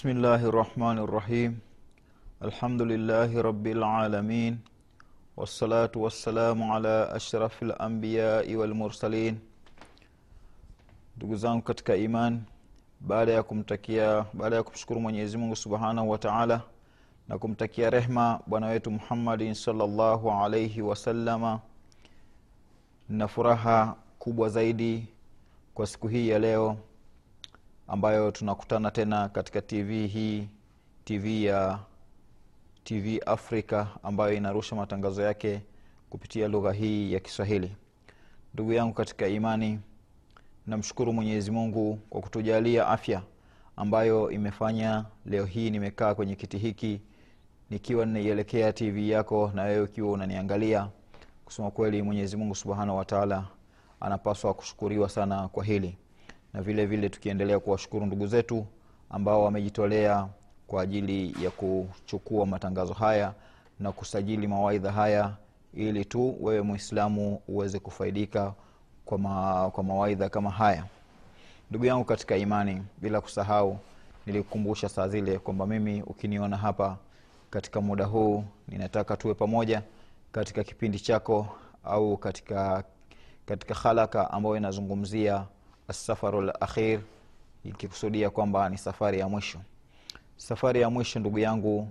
Bismillahi rahmani rahim. Alhamdulillahi rabbil alamin wassalatu wassalamu ala ashrafi lambiyai walmursalin. Ndugu zangu katika iman, baada ya kumtakia baada ya kumshukuru Mwenyezi Mungu subhanahu wa taala na kumtakia rehma bwana wetu Muhammadin sallallahu alaihi wasallama, na furaha kubwa zaidi kwa siku hii ya leo ambayo tunakutana tena katika tv hii tv ya tv africa ambayo inarusha matangazo yake kupitia lugha hii ya kiswahili. Ndugu yangu katika imani namshukuru mwenyezi mungu kwa kutujalia afya ambayo imefanya leo hii nimekaa kwenye kiti hiki nikiwa ninaielekea tv yako na wewe ukiwa unaniangalia. Kusema kweli mwenyezi mungu subhanahu wataala anapaswa kushukuriwa sana kwa hili na vile vile tukiendelea kuwashukuru ndugu zetu ambao wamejitolea kwa ajili ya kuchukua matangazo haya na kusajili mawaidha haya ili tu wewe mwislamu uweze kufaidika kwa, ma, kwa mawaidha kama haya. Ndugu yangu katika imani bila kusahau nilikukumbusha saa zile kwamba mimi ukiniona hapa katika muda huu ninataka tuwe pamoja katika kipindi chako au katika katika halaka ambayo inazungumzia assafaru lakhir ikikusudia kwamba ni safari ya mwisho. Safari ya mwisho ndugu yangu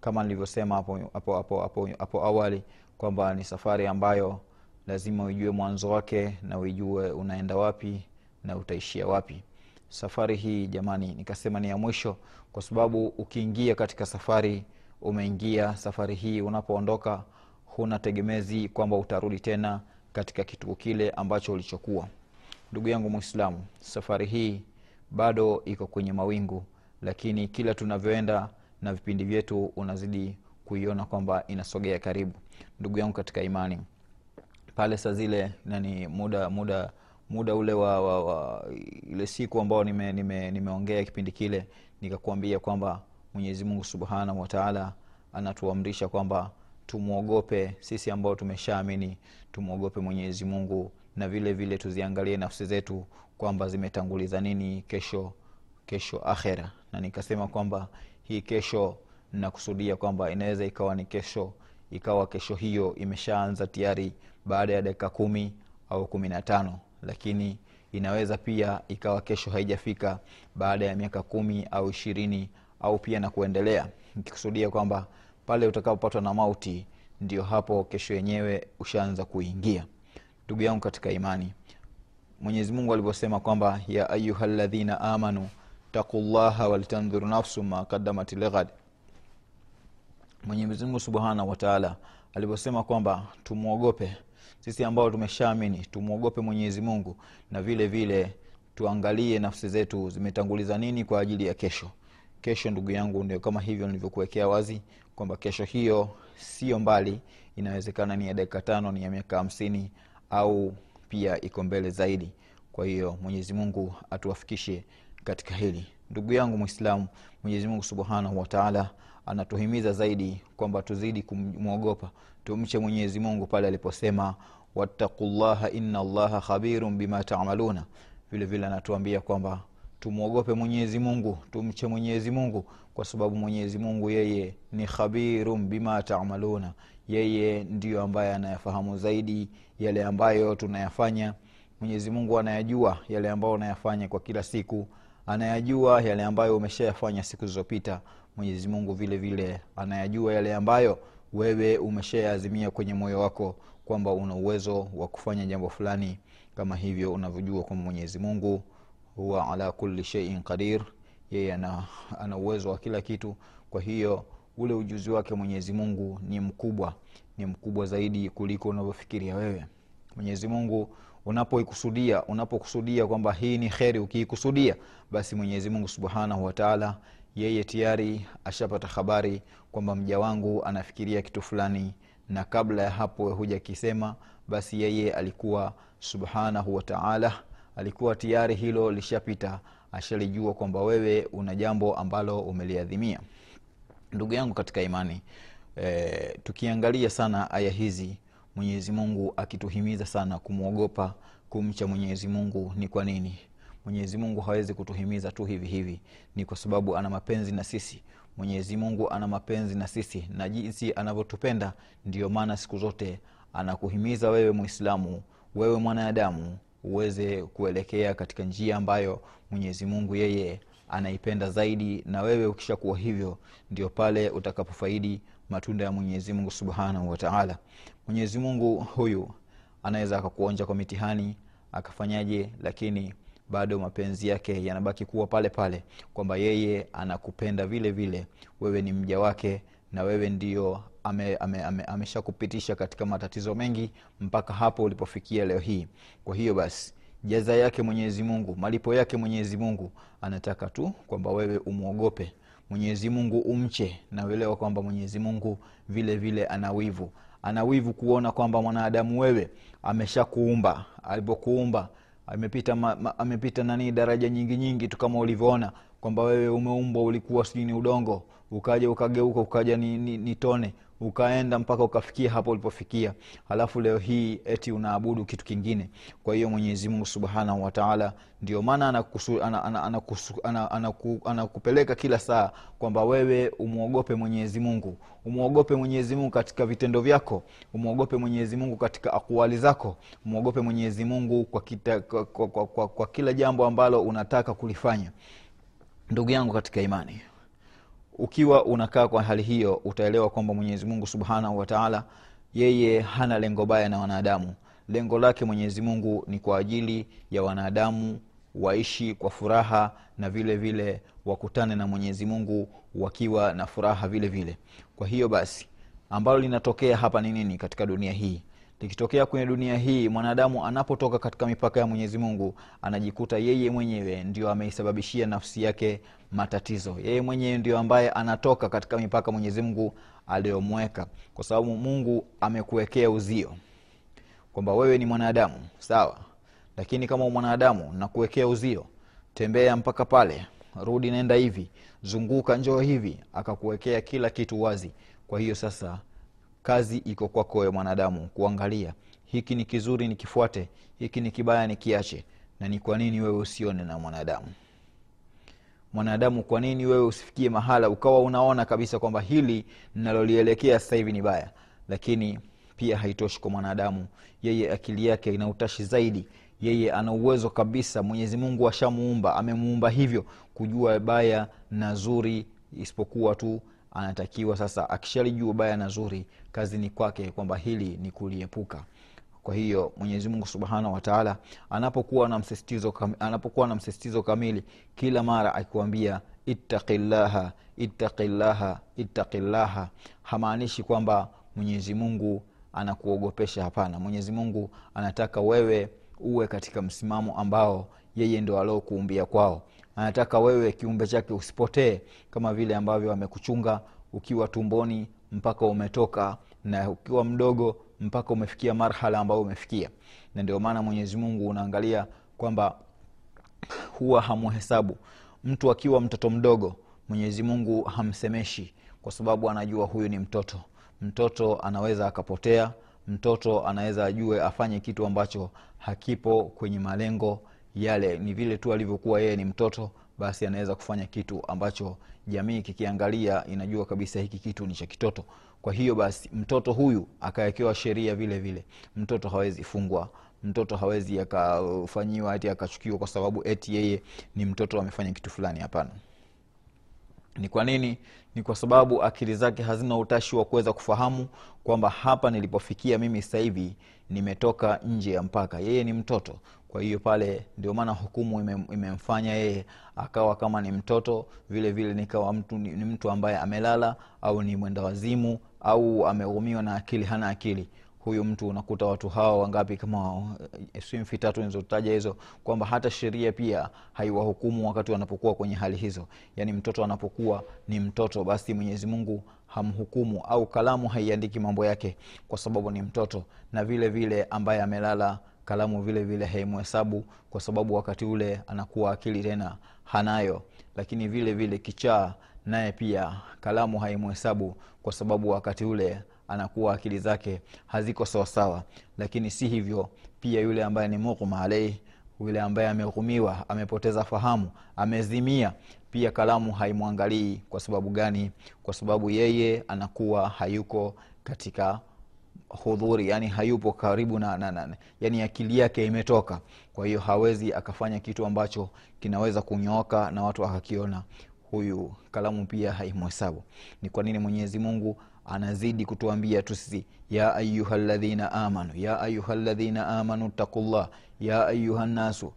kama nilivyosema hapo, hapo, hapo, hapo, hapo awali kwamba ni safari ambayo lazima uijue mwanzo wake na uijue unaenda wapi na utaishia wapi. Safari hii jamani nikasema ni ya mwisho kwa sababu ukiingia katika safari umeingia safari hii unapoondoka huna tegemezi kwamba utarudi tena katika kituo kile ambacho ulichokuwa ndugu yangu mwislamu safari hii bado iko kwenye mawingu lakini kila tunavyoenda na vipindi vyetu unazidi kuiona kwamba inasogea karibu. Ndugu yangu katika imani pale saa zile nani muda muda muda ule wa, wa, wa ile siku ambao nimeongea nime, nime kipindi kile nikakuambia kwamba mwenyezi mungu subhanahu wataala anatuamrisha kwamba tumwogope sisi ambao tumeshaamini tumwogope mwenyezi mungu na vile vile tuziangalie nafsi zetu kwamba zimetanguliza nini kesho kesho akhera. Na nikasema kwamba hii kesho nakusudia kwamba inaweza ikawa ni kesho ikawa kesho hiyo imeshaanza tayari baada ya dakika kumi au kumi na tano. Lakini inaweza pia ikawa kesho haijafika baada ya miaka kumi au ishirini au pia na kuendelea. Nikikusudia kwamba pale utakapopatwa na mauti ndio hapo kesho yenyewe ushaanza kuingia ndugu yangu katika imani mwenyezi mungu alivyosema kwamba ya ayuha ladhina amanu taqullaha walitandhuru nafsu ma kadamat lighad. Mwenyezi subhanahu wataala alivyosema kwamba tumwogope sisi ambao tumeshaamini tumwogope mwenyezi mungu na vile vile tuangalie nafsi zetu zimetanguliza nini kwa ajili ya kesho. Kesho ndugu yangu ndio kama hivyo nilivyokuwekea wazi kwamba kesho hiyo sio mbali inawezekana ni ya dakika tano ni ya miaka hamsini au pia iko mbele zaidi. Kwa hiyo mwenyezi mungu atuwafikishe katika hili. Ndugu yangu mwislamu mwenyezi mungu subhanahu wataala anatuhimiza zaidi kwamba tuzidi kumwogopa. Tumche mwenyezi mungu pale aliposema wattaqullaha ina llaha khabirun bima tamaluna. Vile vile anatuambia kwamba tumwogope mwenyezi mungu tumche mwenyezi mungu kwa sababu mwenyezi mungu yeye ni khabirun bima tamaluna yeye ndiyo ambaye anayafahamu zaidi yale ambayo tunayafanya. Mwenyezi mungu anayajua yale ambayo unayafanya kwa kila siku anayajua yale ambayo umeshayafanya siku zilizopita. Mwenyezi mungu vile vile anayajua yale ambayo wewe umeshayaazimia kwenye moyo wako kwamba una uwezo wa kufanya jambo fulani kama hivyo unavyojua kwamba mwenyezi mungu huwa ala kulli sheiin qadir. Yeye ana uwezo wa kila kitu. Kwa hiyo ule ujuzi wake mwenyezi mungu ni mkubwa ni mkubwa zaidi kuliko unavyofikiria wewe. Mwenyezi mungu unapoikusudia unapokusudia kwamba hii ni kheri ukiikusudia basi mwenyezi mungu subhanahu wataala yeye tayari ashapata habari kwamba mja wangu anafikiria kitu fulani na kabla ya hapo hujakisema basi yeye alikuwa subhanahu wataala alikuwa tayari hilo lishapita ashalijua kwamba wewe una jambo ambalo umeliadhimia ndugu yangu katika imani e, tukiangalia sana aya hizi mwenyezi mungu akituhimiza sana kumwogopa kumcha mwenyezi mungu ni kwa nini? Mwenyezi mungu hawezi kutuhimiza tu hivi hivi. Ni kwa sababu ana mapenzi na sisi. Mwenyezi mungu ana mapenzi na sisi na jinsi anavyotupenda ndiyo maana siku zote anakuhimiza wewe mwislamu wewe mwanadamu uweze kuelekea katika njia ambayo mwenyezi mungu yeye anaipenda zaidi na wewe ukishakuwa hivyo ndio pale utakapofaidi matunda ya mwenyezi mungu subhanahu wataala mwenyezi mungu huyu anaweza akakuonja kwa mitihani akafanyaje lakini bado mapenzi yake yanabaki kuwa pale pale kwamba yeye anakupenda vile vile wewe ni mja wake na wewe ndio ameshakupitisha ame, ame, ame katika matatizo mengi mpaka hapo ulipofikia leo hii. Kwa hiyo basi jaza yake mwenyezi mungu malipo yake mwenyezi mungu. Anataka tu kwamba wewe umwogope. Mwenyezi mungu umche. Na uelewa kwamba mwenyezi mungu vile vile ana wivu. Ana kuona kwamba mwanadamu wewe ameshakuumba. Alipokuumba amepita ma, amepita nani daraja nyingi nyingi tu kama ulivyoona kwamba wewe umeumbwa ulikuwa sijui ni udongo. Ukaja ukageuka ukaja ni, ni, ni tone ukaenda mpaka ukafikia hapo ulipofikia. Halafu leo hii eti unaabudu kitu kingine. Kwa hiyo mwenyezi mungu subhanahu wataala ndio maana anakupeleka ana, ana, ana, ana, ana, ana kila saa kwamba wewe umwogope mwenyezi mungu. Umwogope mwenyezi mungu katika vitendo vyako. Umwogope mwenyezi mungu katika akuali zako. Umwogope mwenyezi mungu kwa, kita, kwa, kwa, kwa, kwa, kwa kila jambo ambalo unataka kulifanya. Ndugu yangu katika imani ukiwa unakaa kwa hali hiyo utaelewa kwamba mwenyezi mungu subhanahu wataala yeye hana lengo baya na wanadamu. Lengo lake mwenyezi mungu ni kwa ajili ya wanadamu waishi kwa furaha na vile vile wakutane na mwenyezi mungu wakiwa na furaha vile vile. Kwa hiyo basi ambalo linatokea hapa ni nini katika dunia hii? Likitokea kwenye dunia hii mwanadamu anapotoka katika mipaka ya mwenyezi mungu anajikuta yeye mwenyewe ndio ameisababishia nafsi yake matatizo. Yeye mwenyewe ndio ambaye anatoka katika mipaka mwenyezi mungu aliyomweka kwa sababu mungu amekuwekea uzio kwamba wewe ni mwanadamu sawa? Lakini kama mwanadamu nakuwekea uzio tembea mpaka pale rudi nenda hivi zunguka njoo hivi akakuwekea kila kitu wazi. Kwa hiyo sasa kazi iko kwako ya mwanadamu kuangalia hiki ni kizuri nikifuate hiki ni kibaya nikiache na ni kwa nini wewe usione na mwanadamu mwanadamu kwa nini wewe usifikie mahala ukawa unaona kabisa kwamba hili nalolielekea sasa hivi ni baya? Lakini pia haitoshi kwa mwanadamu. Yeye akili yake ina utashi zaidi. Yeye ana uwezo kabisa. Mwenyezi mungu ashamuumba amemuumba hivyo kujua baya na zuri isipokuwa tu anatakiwa sasa akishalijua baya na zuri kazi ni kwake kwamba hili ni kuliepuka kwa hiyo mwenyezi mungu subhanahu wataala anapokuwa na msisitizo anapokuwa na msisitizo kamili kila mara akikwambia ittaqillaha ittaqillaha ittaqillaha hamaanishi kwamba mwenyezi mungu anakuogopesha. Hapana mwenyezi mungu anataka wewe uwe katika msimamo ambao yeye ndo aliokuumbia kwao. Anataka wewe kiumbe chake usipotee kama vile ambavyo amekuchunga ukiwa tumboni mpaka umetoka na ukiwa mdogo mpaka umefikia marhala ambayo umefikia. Na ndio maana mwenyezi mungu unaangalia kwamba huwa hamuhesabu. Mtu akiwa mtoto mdogo mwenyezi mungu hamsemeshi kwa sababu anajua huyu ni mtoto. Mtoto anaweza akapotea mtoto anaweza ajue afanye kitu ambacho hakipo kwenye malengo yale. Ni vile tu alivyokuwa yeye ni mtoto basi anaweza kufanya kitu ambacho jamii kikiangalia inajua kabisa hiki kitu ni cha kitoto kwa hiyo basi mtoto huyu akawekewa sheria vile vile. Mtoto hawezi fungwa. Mtoto hawezi akafanyiwa ati akachukiwa kwa sababu eti yeye ni mtoto amefanya kitu fulani. Hapana ni kwa nini? Ni kwa sababu akili zake hazina utashi wa kuweza kufahamu kwamba hapa nilipofikia mimi sasa hivi nimetoka nje ya mpaka. Yeye ni mtoto. Kwa hiyo pale ndio maana hukumu ime, imemfanya yeye akawa kama ni mtoto vile vile nikawa mtu ni, mtu ambaye amelala au ni mwenda wazimu au ameumiwa na akili hana akili huyu mtu unakuta watu hawa wangapi? Kama simfi swimfi tatu nizotaja hizo kwamba hata sheria pia haiwahukumu wakati wanapokuwa kwenye hali hizo. Yaani mtoto anapokuwa ni mtoto basi mwenyezi mungu hamhukumu au kalamu haiandiki mambo yake kwa sababu ni mtoto. Na vile vile ambaye amelala kalamu vile vile haimhesabu kwa sababu wakati ule anakuwa akili tena hanayo. Lakini vile vile kichaa naye pia kalamu haimhesabu kwa sababu wakati ule anakuwa akili zake haziko sawasawa. Lakini si hivyo pia yule ambaye ni mughma alaihi yule ambaye ameghumiwa amepoteza fahamu amezimia pia kalamu haimwangalii. Kwa sababu gani? Kwa sababu yeye anakuwa hayuko katika hudhuri yani hayupo karibu na, na, na yani akili yake imetoka. Kwa hiyo hawezi akafanya kitu ambacho kinaweza kunyooka na watu akakiona huyu kalamu pia haimhesabu. Ni kwa nini mwenyezi mungu anazidi kutuambia tu sisi ya ayuha ladhina amanu ya ayuha ladhina amanu takullah ya ayuha nnasu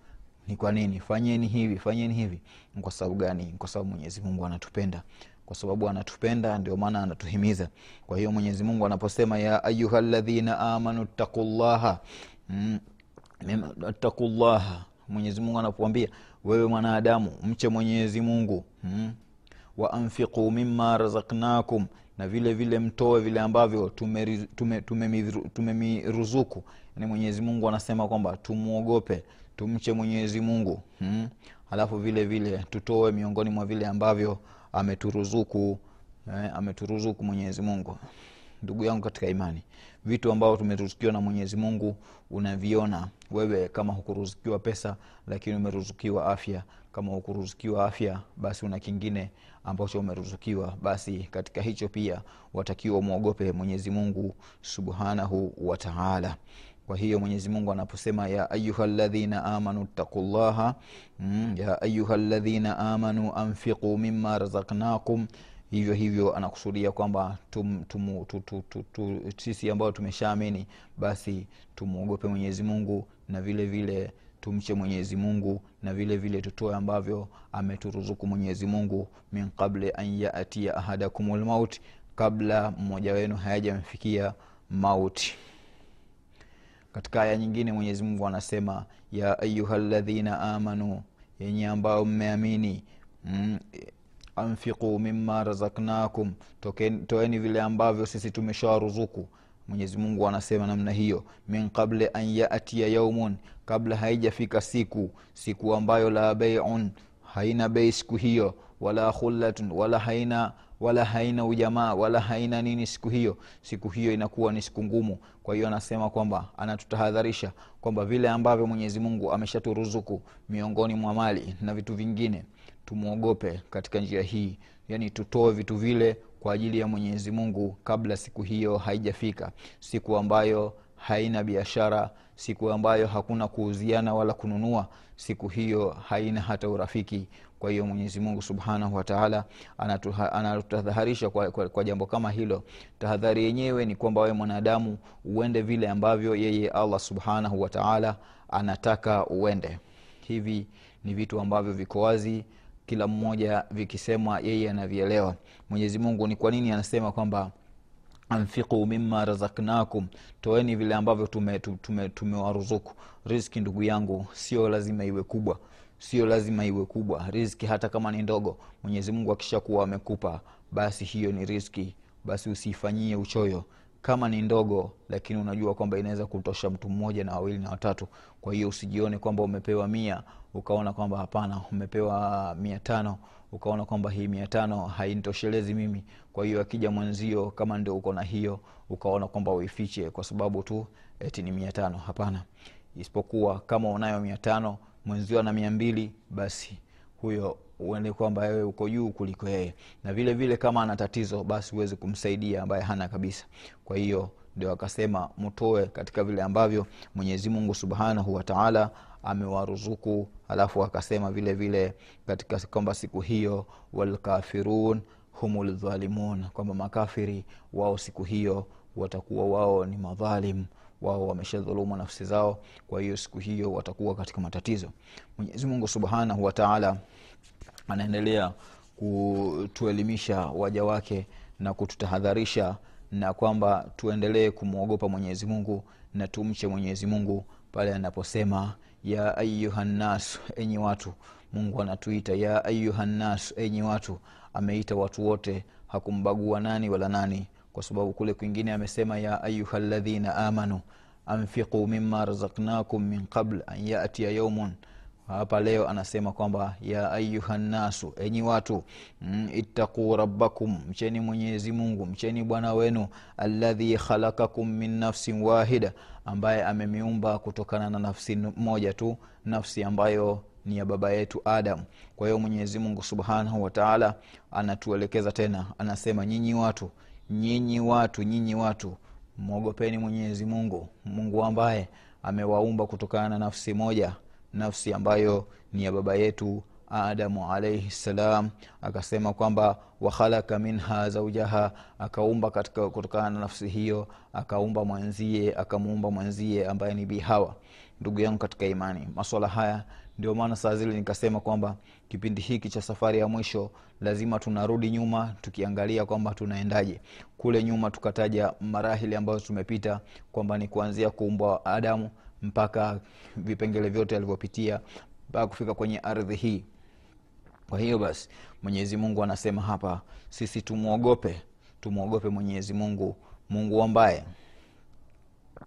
ni kwa nini? Fanyeni hivi fanyeni hivi. Kwa sababu gani? Kwa sababu mwenyezi mungu anatupenda. Kwa sababu anatupenda ndio maana anatuhimiza. Kwa hiyo mwenyezi mungu anaposema ya ayuha ladhina amanu takullaha mm, takullaha mwenyezi mungu anapoambia wewe mwanadamu mche mwenyezi mungu mm, wa anfiquu mima razaknakum na vile vile mtoe vile ambavyo tumemiruzuku tume, tume, tume, yani mungu anasema kwamba tumwogope tumche mwenyezi mungu hmm? alafu vile vile tutoe miongoni mwa vile ambavyo ameturuzuku eh, ameturuzuku mwenyezi mungu ndugu yangu katika imani. Vitu ambavyo tumeruzukiwa na mwenyezi mungu unaviona. Wewe kama hukuruzukiwa pesa lakini umeruzukiwa afya. Kama hukuruzukiwa afya basi una kingine ambacho umeruzukiwa. Basi katika hicho pia watakiwa umwogope mwenyezi mungu subhanahu wataala kwa hiyo mwenyezi mungu anaposema ya ayuha ladhina amanu taqullaha mm, ya ayuha ladhina amanu anfiquu mima razaknakum hivyo hivyo anakusudia kwamba tum, tum, tu, tu, sisi ambao tumeshaamini basi tumwogope mwenyezi mungu na vile vile tumche mwenyezi mungu na vile vile tutoe ambavyo ameturuzuku mwenyezi mungu min qabli an yatia ahadakum lmaut kabla mmoja wenu hayajamfikia mauti katika aya nyingine mwenyezi mungu anasema ya ayuha ladhina amanu yenye ambao mmeamini mm, anfiquu mima razaknakum toeni vile ambavyo sisi tumeshawaruzuku. Mwenyezi mungu anasema namna hiyo. Min qabli an yatia yaumun kabla haijafika siku siku ambayo la beiun haina bei siku hiyo wala khullatun wala haina wala haina ujamaa wala haina nini siku hiyo. Siku hiyo inakuwa ni siku ngumu. Kwa hiyo anasema kwamba anatutahadharisha kwamba vile ambavyo mwenyezi mungu ameshaturuzuku miongoni mwa mali na vitu vingine tumwogope katika njia hii. Yani tutoe vitu vile kwa ajili ya mwenyezi mungu kabla siku hiyo haijafika. Siku ambayo haina biashara siku ambayo hakuna kuuziana wala kununua siku hiyo haina hata urafiki kwa hiyo mwenyezi mungu subhanahu wataala anatutahadharisha kwa, kwa, kwa jambo kama hilo. Tahadhari yenyewe ni kwamba wewe mwanadamu uende vile ambavyo yeye allah subhanahu wataala anataka uende. Hivi ni vitu ambavyo viko wazi kila mmoja vikisema yeye anavielewa. Mwenyezi mungu ni kwa nini anasema kwamba anfiqu mima razaknakum toeni vile ambavyo tumewaruzuku tume, tume riski ndugu yangu sio lazima iwe kubwa sio lazima iwe kubwa. Riski hata kama ni ndogo mwenyezi mungu akishakuwa amekupa basi hiyo ni riski basi usiifanyie uchoyo. Kama ni ndogo lakini unajua kwamba inaweza kutosha mtu mmoja na wawili na watatu. Kwa hiyo usijione kwamba umepewa mia ukaona kwamba hapana umepewa mia tano ukaona kwamba hii mia tano hainitoshelezi mimi. Kwa hiyo akija mwenzio kama ndio uko na hiyo ukaona kwamba uifiche kwa sababu tu eti ni mia tano. Hapana. Isipokuwa kama unayo mia tano mwenzio ana mia mbili basi huyo uende kwamba wewe uko juu kuliko yeye. Na vile vile kama ana tatizo basi huwezi kumsaidia ambaye hana kabisa. Kwa hiyo ndio akasema mtoe katika vile ambavyo mwenyezi mungu subhanahu wataala amewaruzuku. Alafu akasema vile vile katika kwamba siku hiyo walkafirun hum ldhalimun kwamba makafiri wao siku hiyo watakuwa wao ni madhalim wao wameshadhulumu nafsi zao kwa hiyo siku hiyo watakuwa katika matatizo. Mwenyezi mungu subhanahu wataala anaendelea kutuelimisha waja wake na kututahadharisha na kwamba tuendelee kumwogopa mwenyezi mungu na tumche mwenyezi mungu pale anaposema ya ayuhannas enyi watu. Mungu anatuita ya ayuhannas enyi watu. Ameita watu wote hakumbagua nani wala nani kwa sababu kule kwingine amesema ya ayuha ladhina amanu anfiquu mima razaknakum min qabl an yatia yaumun hapa leo anasema kwamba ya ayuha nnasu enyi watu mm, ittaquu rabbakum mcheni mwenyezi mungu mcheni bwana wenu alladhi khalakakum min nafsin wahida ambaye amemiumba kutokana na nafsi moja tu nafsi ambayo ni ya baba yetu adam. Kwa hiyo mwenyezi mungu subhanahu wataala anatuelekeza tena anasema nyinyi watu nyinyi watu nyinyi watu mwogopeni mwenyezi mungu mungu ambaye amewaumba kutokana na nafsi moja nafsi ambayo ni ya baba yetu adamu alaihi ssalam akasema kwamba wakhalaka minha zaujaha akaumba katika kutokana na nafsi hiyo akaumba mwenzie akamuumba mwenzie ambaye ni bihawa ndugu yangu katika imani maswala haya ndio maana saa zile nikasema kwamba kipindi hiki cha safari ya mwisho lazima tunarudi nyuma tukiangalia kwamba tunaendaje. Kule nyuma tukataja marahili ambayo tumepita kwamba ni kuanzia kuumbwa adamu mpaka vipengele vyote alivyopitia mpaka kufika kwenye ardhi hii. Kwa hiyo basi mwenyezi mungu anasema hapa sisi tumwogope tumwogope mwenyezi mungu mungu ambaye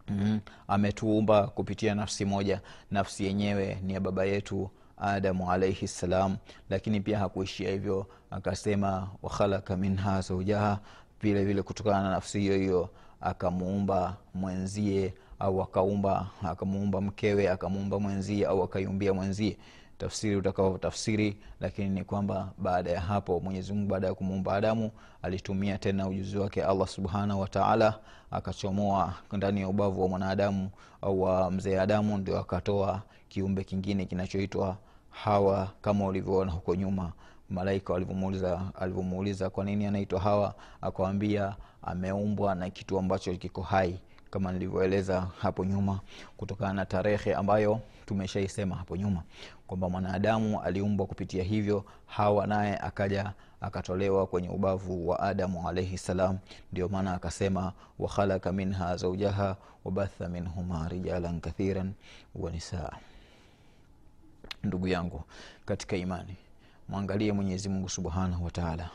mm, ametuumba kupitia nafsi moja. Nafsi yenyewe ni ya baba yetu adamu alaihi ssalam lakini pia hakuishia hivyo. Akasema wakhalaka minha zaujaha vile vile kutokana na nafsi hiyo hiyo akamuumba mwenzie au akaumba akamuumba mkewe akamuumba mwenzie au akaiumbia mwenzie tafsiri utakao tafsiri lakini ni kwamba baada ya hapo mwenyezi mungu baada ya kumuumba adamu alitumia tena ujuzi wake allah subhanahu wataala akachomoa ndani ya ubavu wa mwanadamu au wa mzee adamu ndio akatoa kiumbe kingine kinachoitwa hawa kama ulivyoona huko nyuma. Malaika alivyomuuliza kwa nini anaitwa hawa? Akawambia ameumbwa na kitu ambacho kiko hai kama nilivyoeleza hapo nyuma kutokana na tarehe ambayo tumeshaisema hapo nyuma kwamba mwanadamu aliumbwa kupitia hivyo hawa naye akaja akatolewa kwenye ubavu wa adamu alaihi salam. Ndio maana akasema wakhalaka minha zaujaha wabatha minhuma rijalan kathiran wa nisaa. Ndugu yangu katika imani mwangalie mwenyezi mungu subhanahu wataala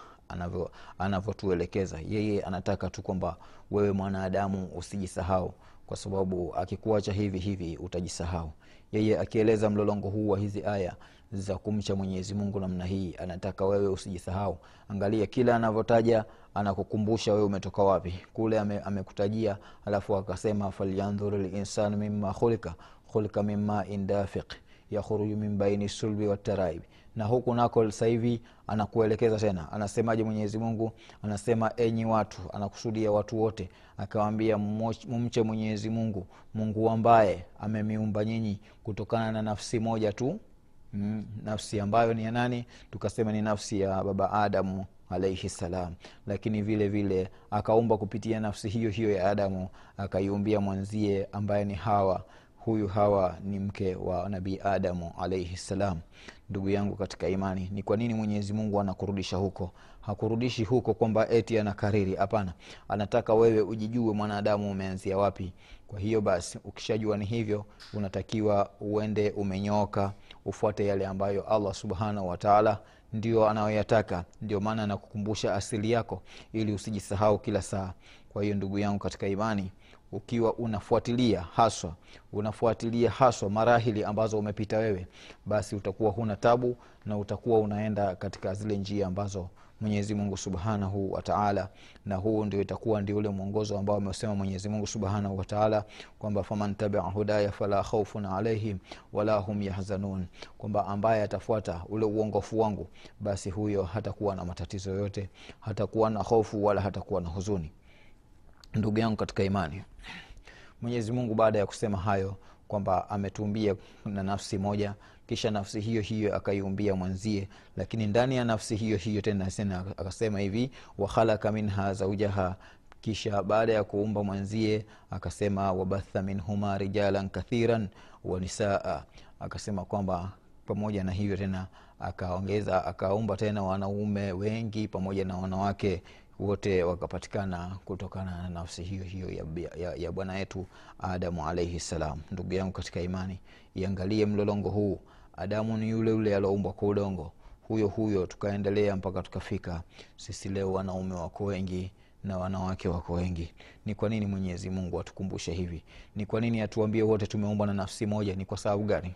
anavyotuelekeza. Yeye anataka tu kwamba wewe mwanadamu usijisahau. Kwa sababu akikuacha hivi hivi utajisahau. Yeye akieleza mlolongo huu wa hizi aya za kumcha mwenyezi mungu namna hii anataka wewe usijisahau. Angalia kila anavyotaja anakukumbusha wewe umetoka wapi. Kule ame, amekutajia alafu akasema falyandhur linsanu mima khulika khulika mima indafiq yakhuruju min baini sulbi wataraibi na huku nako hivi anakuelekeza tena. Anasemaje mwenyezi mungu? Anasema enyi watu anakusudia watu wote akawambia mumche mwenyezi mungu mungu ambaye amemiumba nyinyi kutokana na nafsi moja tu. Mm, nafsi ambayo ni ya nani? Tukasema ni nafsi ya baba adamu alaihi salam. Lakini vile vile akaumba kupitia nafsi hiyo hiyo ya adamu akaiumbia mwenzie ambaye ni hawa huyu hawa ni mke wa nabii adamu alaihi ssalam ndugu yangu katika imani ni kwa nini mwenyezi mungu anakurudisha huko? Hakurudishi huko kwamba eti anakariri hapana. Anataka wewe ujijue mwanadamu umeanzia wapi. Kwa hiyo basi ukishajua ni hivyo unatakiwa uende umenyooka ufuate yale ambayo allah subhanahu wataala ndio anayoyataka. Ndio maana anakukumbusha asili yako ili usijisahau kila saa. Kwa hiyo ndugu yangu katika imani ukiwa unafuatilia haswa unafuatilia haswa marahili ambazo umepita wewe basi utakuwa huna tabu na utakuwa unaenda katika zile njia ambazo mwenyezi mungu subhanahu wataala na huu ndio itakuwa ndio ule mwongozo ambao amesema mwenyezi mungu subhanahu wataala kwamba faman tabia hudaya fala khaufun alaihim wala hum yahzanun kwamba ambaye atafuata ule uongofu wangu basi huyo hatakuwa na matatizo yote hatakuwa na hofu wala hatakuwa na huzuni ndugu yangu katika imani. Mwenyezi mungu baada ya kusema hayo kwamba ametuumbia na nafsi moja kisha nafsi hiyo hiyo akaiumbia mwenzie lakini ndani ya nafsi hiyo hiyo tena tena akasema hivi wakhalaka minha zaujaha kisha baada ya kuumba mwenzie akasema wabatha minhuma rijalan kathiran wa nisaa. Akasema kwamba pamoja na hivyo tena akaongeza akaumba tena wanaume wengi pamoja na wanawake wote wakapatikana kutokana na nafsi hiyo hiyo ya, ya, ya bwana yetu adamu alaihi salam. Ndugu yangu katika imani iangalie mlolongo huu. Adamu ni yule yule aloumbwa kwa udongo. Huyo huyo tukaendelea mpaka tukafika. Sisi leo wanaume wako wengi na wanawake wako wengi. Ni kwa nini mwenyezi mungu atukumbushe hivi? Ni kwa nini atuambie wote tumeumbwa na nafsi moja? Ni kwa sababu gani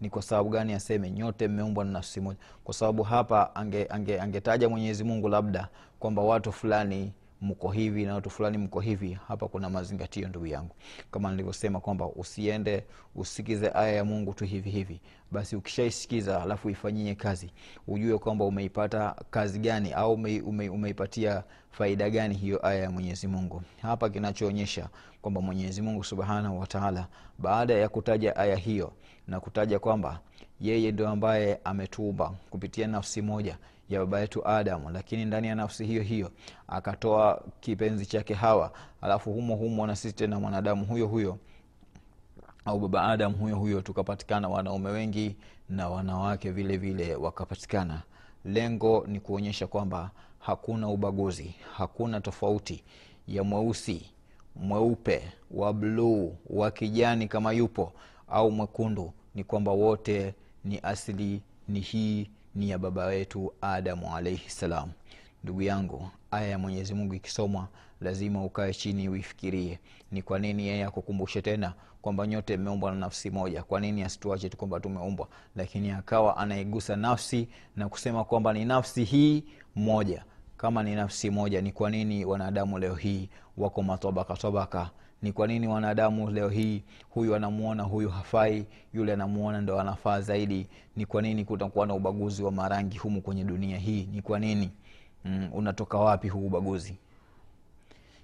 ni kwa sababu gani aseme nyote mmeumbwa na nafsi moja? Kwa sababu hapa angetaja ange, ange, mwenyezi mungu labda kwamba watu fulani mko hivi na watu fulani mko hivi. Hapa kuna mazingatio ndugu yangu. Kama nilivyosema kwamba usiende usikize aya ya mungu tu hivi hivi. Basi ukishaisikiza alafu ifanyie kazi. Ujue kwamba umeipata kazi gani au ume, ume, umeipatia faida gani hiyo aya ya mwenyezi mungu. Hapa kinachoonyesha kwamba mwenyezi mungu subhanahu wataala baada ya kutaja aya hiyo na kutaja kwamba yeye ndio ambaye ametuumba kupitia nafsi moja ya baba yetu adamu. Lakini ndani ya nafsi hiyo hiyo akatoa kipenzi chake hawa alafu humo humo na sisi tena mwanadamu huyo huyo au baba Adamu huyo huyo tukapatikana wanaume wengi na wanawake vile vile wakapatikana. Lengo ni kuonyesha kwamba hakuna ubaguzi hakuna tofauti ya mweusi mweupe wa bluu wa kijani kama yupo au mwekundu ni kwamba wote ni asili ni hii ni ya baba wetu adamu alaihi salam. Ndugu yangu aya ya mwenyezi mungu ikisomwa lazima ukae chini uifikirie. Ni kwa nini yeye akukumbushe tena kwamba nyote mmeumbwa na nafsi moja? Kwa nini asituache tu kwamba tumeumbwa? Lakini akawa anaigusa nafsi na kusema kwamba ni nafsi hii moja kama ni nafsi moja ni kwa nini wanadamu leo hii wako matobaka tobaka? Ni kwa nini wanadamu leo hii huyu anamuona huyu hafai yule anamuona ndo anafaa zaidi? Ni kwa nini kutakuwa na ubaguzi wa marangi humu kwenye dunia hii? Ni kwa nini? Mm, unatoka wapi huu ubaguzi?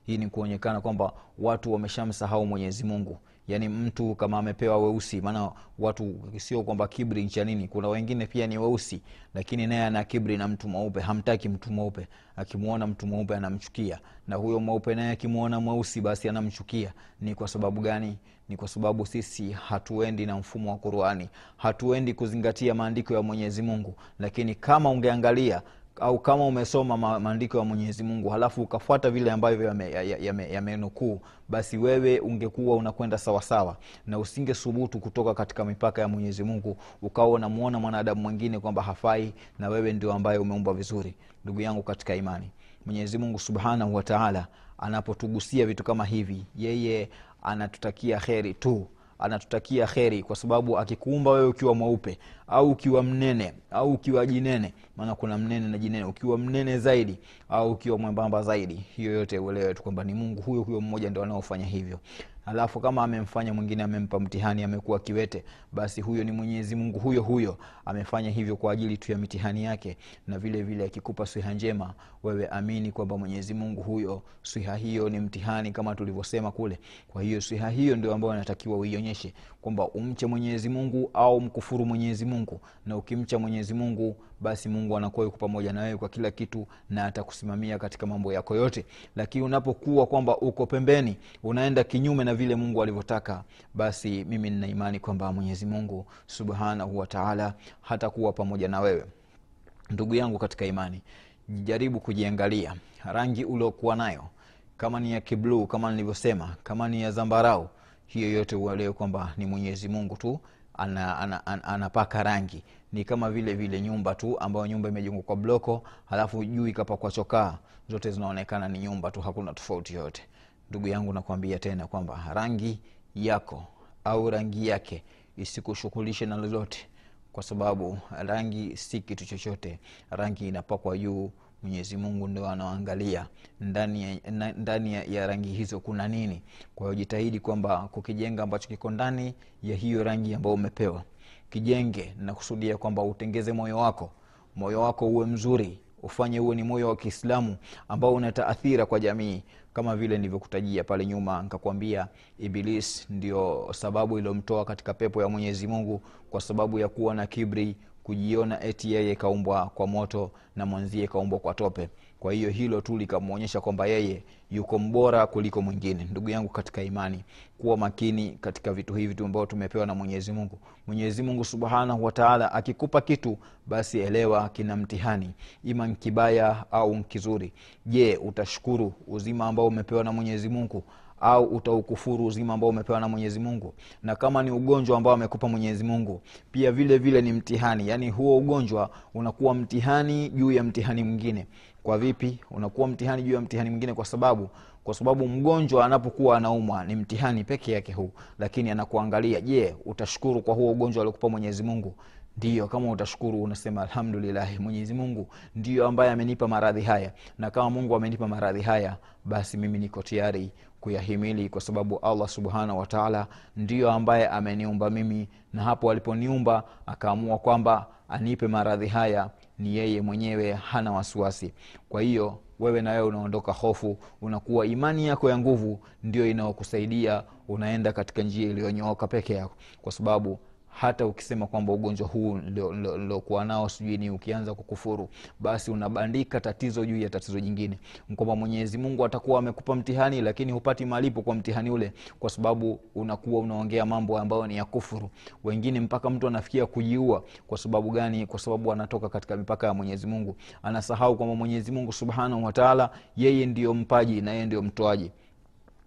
Hii ni kuonyekana kwamba watu wameshamsahau mwenyezi mungu yaani mtu kama amepewa weusi maana watu sio kwamba kibri cha nini. Kuna wengine pia ni weusi lakini naye ana kibri na mtu mweupe hamtaki mtu mweupe. Akimwona mtu mweupe anamchukia na huyo mweupe naye akimwona mweusi basi anamchukia. Ni kwa sababu gani? Ni kwa sababu sisi hatuendi na mfumo wa qurani. Hatuendi kuzingatia maandiko ya mwenyezi mungu. Lakini kama ungeangalia au kama umesoma maandiko ya mwenyezi mungu halafu ukafuata vile ambavyo yamenukuu yame, yame, basi wewe ungekuwa unakwenda sawasawa na usingesubutu kutoka katika mipaka ya mwenyezi mungu ukawa unamwona mwanadamu mwingine kwamba hafai na wewe ndio ambaye umeumba vizuri. Ndugu yangu katika imani mwenyezi mungu subhanahu wataala anapotugusia vitu kama hivi yeye anatutakia kheri tu anatutakia kheri kwa sababu akikuumba wewe ukiwa mweupe au ukiwa mnene au ukiwa jinene maana kuna mnene na jinene. Ukiwa mnene zaidi au ukiwa mwembamba zaidi hiyo yote uelewe tu kwamba ni mungu huyo huyo mmoja ndo anaofanya hivyo. Alafu kama amemfanya mwingine amempa mtihani amekuwa kiwete basi huyo ni mwenyezi mungu huyo huyo amefanya hivyo kwa ajili tu ya mitihani yake na vile vile akikupa swiha njema wewe amini kwamba mwenyezi mungu huyo swiha hiyo ni mtihani kama tulivyosema kule. Kwa hiyo swiha hiyo ndio ambayo anatakiwa uionyeshe kwamba umche mwenyezi mungu au mkufuru mwenyezi mungu. Na ukimcha mwenyezi mungu basi mungu anakuwa yuko pamoja na wewe kwa kila kitu na atakusimamia katika mambo yako yote. Lakini unapokuwa kwamba uko pembeni unaenda kinyume na vile mungu alivyotaka basi mimi nina kwamba mwenyezi mungu subhanahu wataala hatakuwa pamoja na wewe. Ndugu yangu katika imani jaribu kujiangalia. Rangi uliokuwa nayo kama ni ya kibluu kama nilivyosema kama ni ya zambarau hiyo yote uelewe kwamba ni mwenyezi mungu tu anapaka ana, ana, ana, ana rangi. Ni kama vile vile nyumba tu ambayo nyumba imejengwa kwa bloko halafu juu ikapakwa chokaa zote zinaonekana ni nyumba tu hakuna tofauti yoyote. Ndugu yangu nakwambia tena kwamba rangi yako au rangi yake isikushughulishe na lolote kwa sababu rangi si kitu chochote. Rangi inapakwa juu mwenyezi mungu ndo anaangalia ndani ya, ndani ya, ya rangi hizo kuna nini? Kwa hiyo jitahidi kwamba kukijenga ambacho kiko ndani ya hiyo rangi ambayo umepewa kijenge nakusudia kwamba utengeze moyo wako. Moyo wako uwe mzuri ufanye huo ni moyo wa kiislamu ambao una taathira kwa jamii. Kama vile nilivyokutajia pale nyuma nikakwambia iblis ndio sababu iliyomtoa katika pepo ya mwenyezi mungu kwa sababu ya kuwa na kibri kujiona eti yeye kaumbwa kwa moto na mwenzie kaumbwa kwa tope kwa hiyo hilo tu likamwonyesha kwamba yeye yuko mbora kuliko mwingine. Ndugu yangu katika imani kuwa makini katika vitu hivi tu ambao tumepewa na mwenyezi mungu. Mwenyezi mungu subhanahu wataala akikupa kitu basi elewa kina mtihani. Ima nkibaya au nkizuri. Je utashukuru uzima ambao umepewa na mwenyezi mungu? Au utaukufuru uzima ambao umepewa na mwenyezi mungu? Na kama ni ugonjwa ambao amekupa mwenyezi mungu pia vile vile ni mtihani. Yaani huo ugonjwa unakuwa mtihani juu ya mtihani mwingine kwa vipi? Unakuwa mtihani juu ya mtihani mwingine kwa sababu? Kwa sababu mgonjwa anapokuwa anaumwa ni mtihani peke yake huu lakini anakuangalia je utashukuru kwa huo ugonjwa aliokupa mwenyezi mungu? Ndiyo kama utashukuru unasema alhamdulillahi mwenyezi mungu ndiyo ambaye amenipa maradhi haya. Na kama mungu amenipa maradhi haya basi mimi niko tayari kuyahimili kwa sababu allah subhanahu wataala ndiyo ambaye ameniumba mimi. Na hapo aliponiumba akaamua kwamba anipe maradhi haya ni yeye mwenyewe hana wasiwasi. Kwa hiyo wewe na wewe unaondoka hofu unakuwa imani yako ya nguvu ndio inayokusaidia unaenda katika njia iliyonyooka peke yako. Kwa sababu hata ukisema kwamba ugonjwa huu niliokuwa nao sijui ni ukianza kukufuru basi unabandika tatizo juu ya tatizo jingine. Kwamba mwenyezi mungu atakuwa amekupa mtihani lakini hupati malipo kwa mtihani ule kwa sababu unakuwa unaongea mambo ambayo ni ya kufuru. Wengine mpaka mtu anafikia kujiua kwa sababu gani? Kwa sababu anatoka katika mipaka ya mwenyezi mungu. Anasahau kwamba mwenyezi mungu subhanahu wataala yeye ndiyo mpaji na yeye ndiyo mtoaji.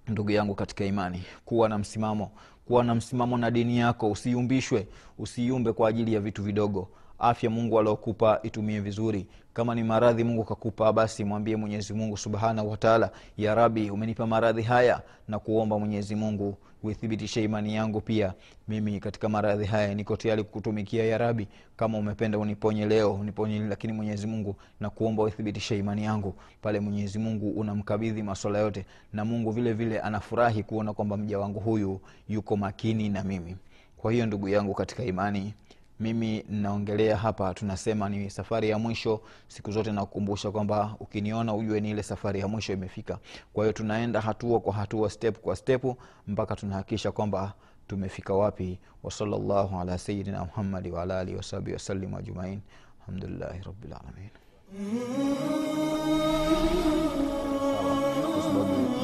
Ndugu yangu katika imani kuwa na msimamo kuwa na msimamo na dini yako usiumbishwe usiyumbe kwa ajili ya vitu vidogo afya mungu aliokupa itumie vizuri. Kama ni maradhi mungu kakupa basi mwambie mwenyezi mungu subhanahu wataala ya rabi umenipa maradhi haya na kuomba mwenyezi mungu uithibitishe imani yangu pia. Mimi katika maradhi haya niko tayari kukutumikia ya rabi kama umependa uniponye leo uniponye lakini mwenyezi mungu na kuomba uithibitishe imani yangu. Pale mwenyezi mungu unamkabidhi maswala yote na mungu vile vile anafurahi kuona kwamba mja wangu huyu yuko makini na mimi. Kwa hiyo ndugu yangu katika imani mimi naongelea hapa tunasema ni safari ya mwisho siku zote nakukumbusha kwamba ukiniona ujue ni ile safari ya mwisho imefika. Kwa hiyo tunaenda hatua kwa hatua step kwa stepu mpaka tunahakikisha kwamba tumefika wapi. Wasallallahu ala sayidina muhammadi waala alihi wasahbihi wasallim ajumain alhamdulillahi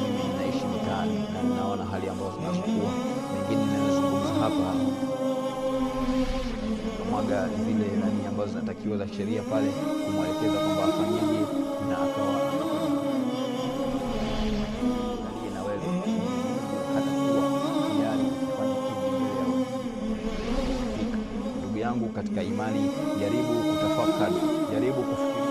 mimi naishi mitaani na ninaona hali ambazo zinazokuwa mengine ninayozungumza hapa kumwaga zile nani ambazo zinatakiwa za sheria pale kumwelekeza kwamba afanyeje na akawa ndugu yangu katika imani jaribu kutafakari jaribu kufikiria